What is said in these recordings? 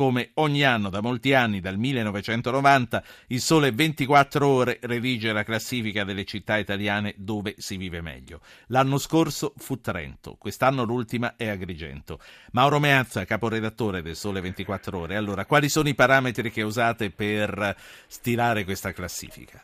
come ogni anno da molti anni, dal 1990, il Sole 24 Ore redige la classifica delle città italiane dove si vive meglio. L'anno scorso fu Trento, quest'anno l'ultima è Agrigento. Mauro Meazza, caporedattore del Sole 24 Ore, allora quali sono i parametri che usate per stilare questa classifica?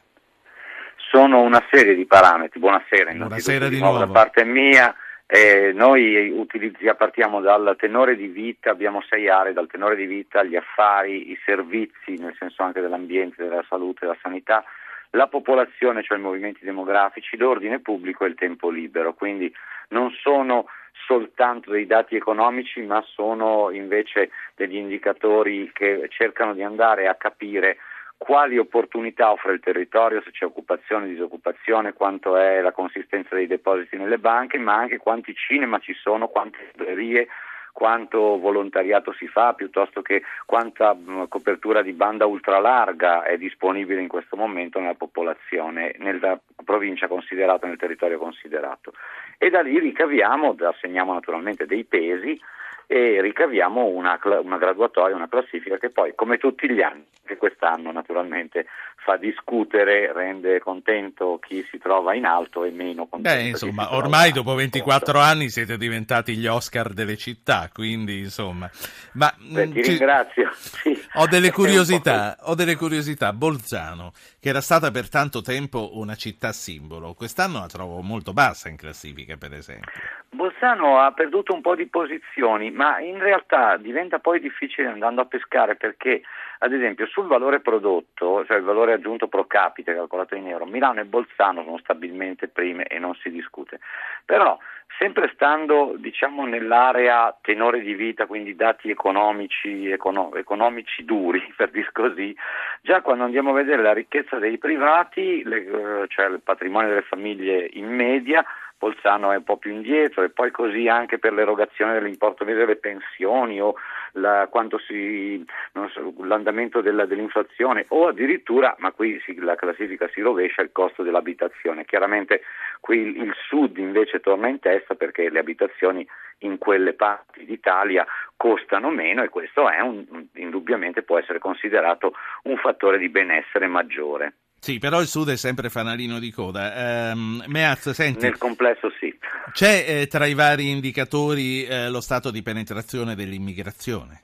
Sono una serie di parametri, buonasera, buonasera di nuovo da parte mia. Eh, noi utilizziamo, partiamo dal tenore di vita, abbiamo sei aree, dal tenore di vita, gli affari, i servizi, nel senso anche dell'ambiente, della salute, della sanità, la popolazione, cioè i movimenti demografici, l'ordine pubblico e il tempo libero. Quindi non sono soltanto dei dati economici, ma sono invece degli indicatori che cercano di andare a capire quali opportunità offre il territorio, se c'è occupazione, disoccupazione, quanto è la consistenza dei depositi nelle banche, ma anche quanti cinema ci sono, quante librerie, quanto volontariato si fa, piuttosto che quanta mm, copertura di banda ultralarga è disponibile in questo momento nella popolazione, nella provincia considerata, nel territorio considerato. E da lì ricaviamo, assegniamo naturalmente dei pesi e ricaviamo una, una graduatoria, una classifica che poi, come tutti gli anni, che quest'anno naturalmente fa discutere, rende contento chi si trova in alto e meno contento. Beh, insomma, ormai dopo 24 anni siete diventati gli Oscar delle città, quindi insomma. Ma, Beh, ti ci... ringrazio. Sì. Ho, delle curiosità, ho delle curiosità. Bolzano, che era stata per tanto tempo una città simbolo, quest'anno la trovo molto bassa in classifica, per esempio. Bolzano ha perduto un po' di posizioni, ma in realtà diventa poi difficile andando a pescare perché, ad esempio, sul valore prodotto, cioè il valore aggiunto pro capite calcolato in euro, Milano e Bolzano sono stabilmente prime e non si discute. Però, sempre stando diciamo, nell'area tenore di vita, quindi dati economici, econo- economici duri, per dir così, già quando andiamo a vedere la ricchezza dei privati, le, eh, cioè il patrimonio delle famiglie in media, Bolzano è un po' più indietro e poi così anche per l'erogazione dell'importo delle pensioni o la, si, so, l'andamento della, dell'inflazione o addirittura, ma qui si, la classifica si rovescia, il costo dell'abitazione. Chiaramente qui il, il sud invece torna in testa perché le abitazioni in quelle parti d'Italia costano meno e questo è un, indubbiamente può essere considerato un fattore di benessere maggiore. Sì, però il Sud è sempre fanalino di coda. Um, Meaz, senti, Nel complesso sì. C'è eh, tra i vari indicatori eh, lo stato di penetrazione dell'immigrazione?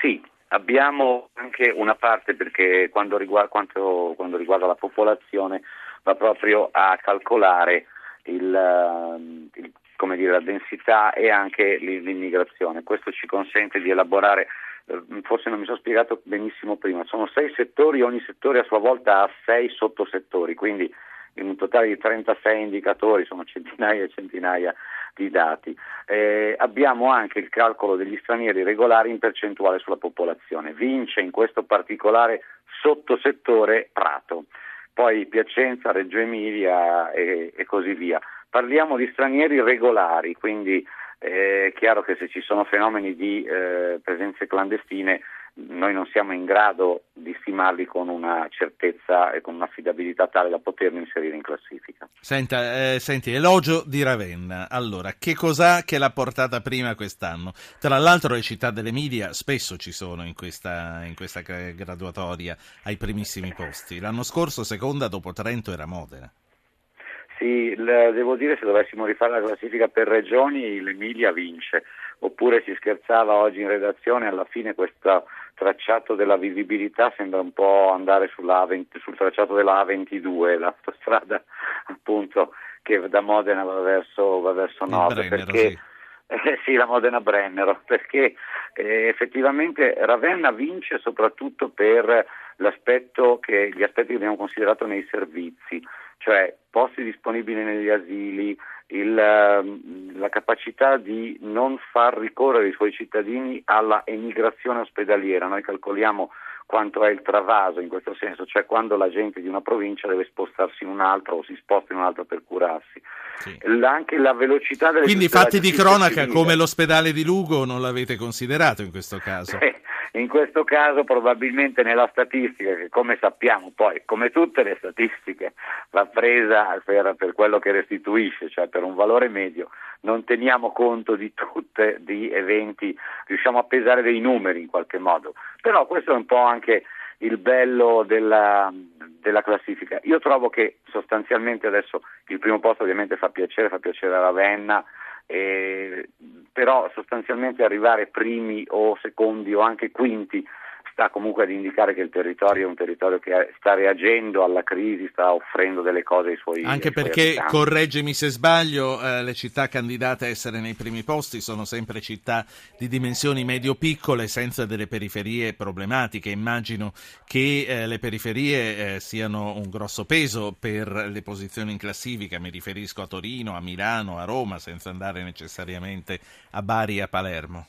Sì, abbiamo anche una parte perché quando riguarda, quanto, quando riguarda la popolazione va proprio a calcolare il, ehm, il, dire, la densità e anche l'immigrazione. Questo ci consente di elaborare eh, forse non mi sono spiegato benissimo prima, sono sei settori, ogni settore a sua volta ha sei sottosettori, quindi in un totale di 36 indicatori, sono centinaia e centinaia di dati. Eh, abbiamo anche il calcolo degli stranieri regolari in percentuale sulla popolazione, vince in questo particolare sottosettore Prato, poi Piacenza, Reggio Emilia e, e così via. Parliamo di stranieri regolari, quindi è chiaro che se ci sono fenomeni di eh, presenze clandestine noi non siamo in grado di stimarli con una certezza e con un'affidabilità tale da poterli inserire in classifica. Senta, eh, senti, elogio di Ravenna. Allora, che cos'ha che l'ha portata prima quest'anno? Tra l'altro le città dell'Emilia spesso ci sono in questa, in questa graduatoria ai primissimi posti. L'anno scorso seconda dopo Trento era Modena. Sì, devo dire se dovessimo rifare la classifica per regioni l'Emilia vince, oppure si scherzava oggi in redazione, alla fine questo tracciato della vivibilità sembra un po' andare sul tracciato della A22, l'autostrada appunto che da Modena va verso, va verso nord, Brennero, perché sì. Eh, sì, la Modena Brennero, perché eh, effettivamente Ravenna vince soprattutto per che, gli aspetti che abbiamo considerato nei servizi cioè posti disponibili negli asili, il, ehm, la capacità di non far ricorrere i suoi cittadini alla emigrazione ospedaliera. Noi calcoliamo quanto è il travaso in questo senso, cioè quando la gente di una provincia deve spostarsi in un'altra o si sposta in un'altra per curarsi. Sì. anche la velocità delle Quindi fatti di cronaca civile. come l'ospedale di Lugo non l'avete considerato in questo caso? Eh, In questo caso probabilmente nella statistica, che come sappiamo poi, come tutte le statistiche, va presa per, per quello che restituisce, cioè per un valore medio, non teniamo conto di tutti di eventi, riusciamo a pesare dei numeri in qualche modo. Però questo è un po' anche il bello della, della, classifica. Io trovo che sostanzialmente adesso il primo posto ovviamente fa piacere, fa piacere a Ravenna, eh, però sostanzialmente arrivare primi o secondi o anche quinti sta comunque ad indicare che il territorio è un territorio che sta reagendo alla crisi, sta offrendo delle cose ai suoi Anche ai perché, suoi correggimi se sbaglio, eh, le città candidate a essere nei primi posti sono sempre città di dimensioni medio-piccole, senza delle periferie problematiche. Immagino che eh, le periferie eh, siano un grosso peso per le posizioni in classifica, mi riferisco a Torino, a Milano, a Roma, senza andare necessariamente a Bari e a Palermo.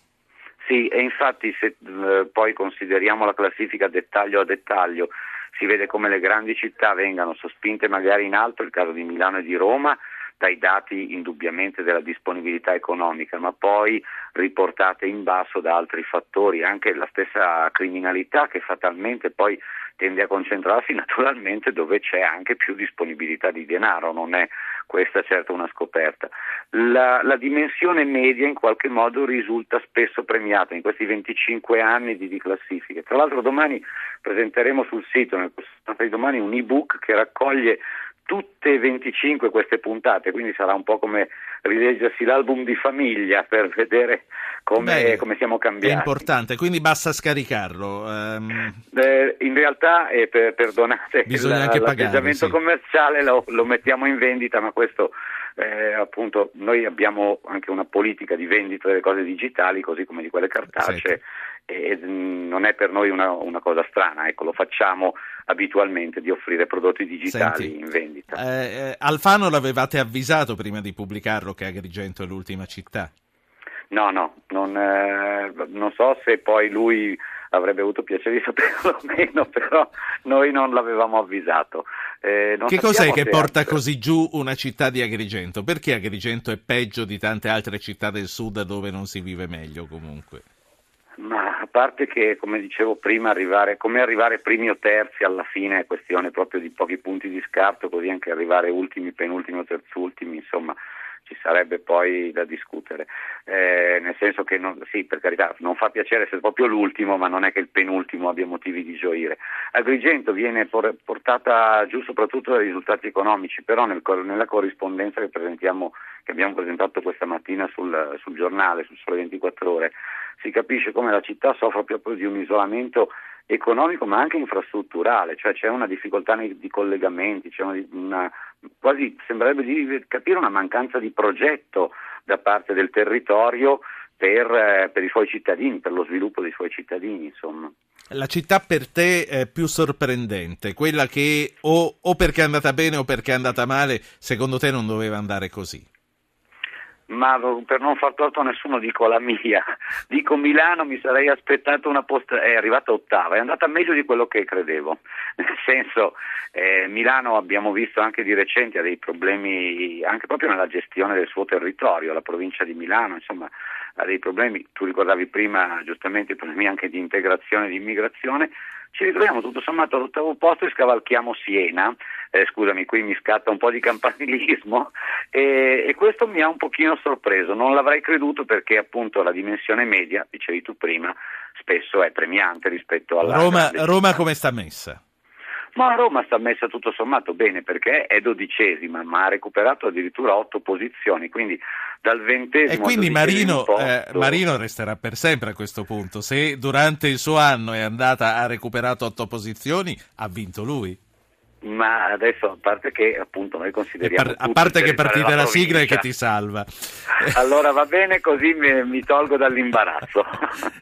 Sì, e infatti se eh, poi consideriamo la classifica dettaglio a dettaglio, si vede come le grandi città vengano sospinte magari in alto, il caso di Milano e di Roma, dai dati indubbiamente della disponibilità economica, ma poi riportate in basso da altri fattori, anche la stessa criminalità che fatalmente poi tende a concentrarsi naturalmente dove c'è anche più disponibilità di denaro, non è questa certo una scoperta. La, la dimensione media in qualche modo risulta spesso premiata in questi 25 anni di, di classifiche. Tra l'altro domani presenteremo sul sito, nel di domani, un ebook che raccoglie tutte e 25 queste puntate, quindi sarà un po' come rileggersi l'album di famiglia per vedere come, come siamo cambiati. È importante, quindi basta scaricarlo. Um... Eh, in realtà, eh, per, perdonate, Bisogna la, anche l'atteggiamento pagare, sì. commerciale lo, lo, mettiamo in vendita, ma questo eh, appunto noi abbiamo anche una politica di vendita delle cose digitali, così come di quelle cartacee. E non è per noi una, una, cosa strana, ecco, lo facciamo abitualmente di offrire prodotti digitali Senti, in vendita. Eh, eh, Alfano l'avevate avvisato prima di pubblicarlo che Agrigento è l'ultima città? No, no, non, eh, non so se poi lui avrebbe avuto piacere di saperlo o meno, però noi non l'avevamo avvisato. Eh, che cos'è che porta altro. così giù una città di Agrigento? Perché Agrigento è peggio di tante altre città del sud dove non si vive meglio comunque? Ma a parte che, come dicevo prima, arrivare, come arrivare primi o terzi alla fine è questione proprio di pochi punti di scarto, così anche arrivare ultimi, penultimi o terzultimi, insomma, ci sarebbe poi da discutere. Eh, nel senso che, non, sì, per carità, non fa piacere essere proprio l'ultimo, ma non è che il penultimo abbia motivi di gioire. Agrigento viene portata giù soprattutto dai risultati economici, però nel, nella corrispondenza che, che, abbiamo presentato questa mattina sul, sul giornale, sul Sole 24 Ore, si capisce come la città soffra proprio di un isolamento economico ma anche infrastrutturale, cioè c'è una difficoltà nei, di collegamenti, c'è una, una, quasi sembrerebbe di capire una mancanza di progetto da parte del territorio per, eh, per, i suoi cittadini, per lo sviluppo dei suoi cittadini, insomma. La città per te è più sorprendente, quella che o, o perché è andata bene o perché è andata male, secondo te non doveva andare così? Ma per non far torto a nessuno dico la mia, dico Milano mi sarei aspettato una posta, è arrivata ottava, è andata meglio di quello che credevo, nel senso eh, Milano abbiamo visto anche di recente ha dei problemi anche proprio nella gestione del suo territorio, la provincia di Milano insomma ha dei problemi, tu ricordavi prima giustamente i problemi anche di integrazione e di immigrazione, ci ritroviamo tutto sommato all'ottavo posto e scavalchiamo Siena, eh, scusami qui mi scatta un po' di campanilismo. E, e, questo mi ha un pochino sorpreso, non l'avrei creduto perché appunto la dimensione media, dicevi tu prima, spesso è premiante rispetto alla... Roma, Roma come sta messa? Ma Roma sta messa tutto sommato bene perché è dodicesima, ma ha recuperato addirittura otto posizioni, quindi dal ventesimo E quindi Marino, posto... eh, Marino, resterà per sempre a questo punto. Se durante il suo anno è andata, ha recuperato otto posizioni, ha vinto lui. Ma adesso, a parte che appunto noi consideriamo. Par- a parte che partita la, la sigla e che ti salva. Allora va bene, così mi, mi tolgo dall'imbarazzo.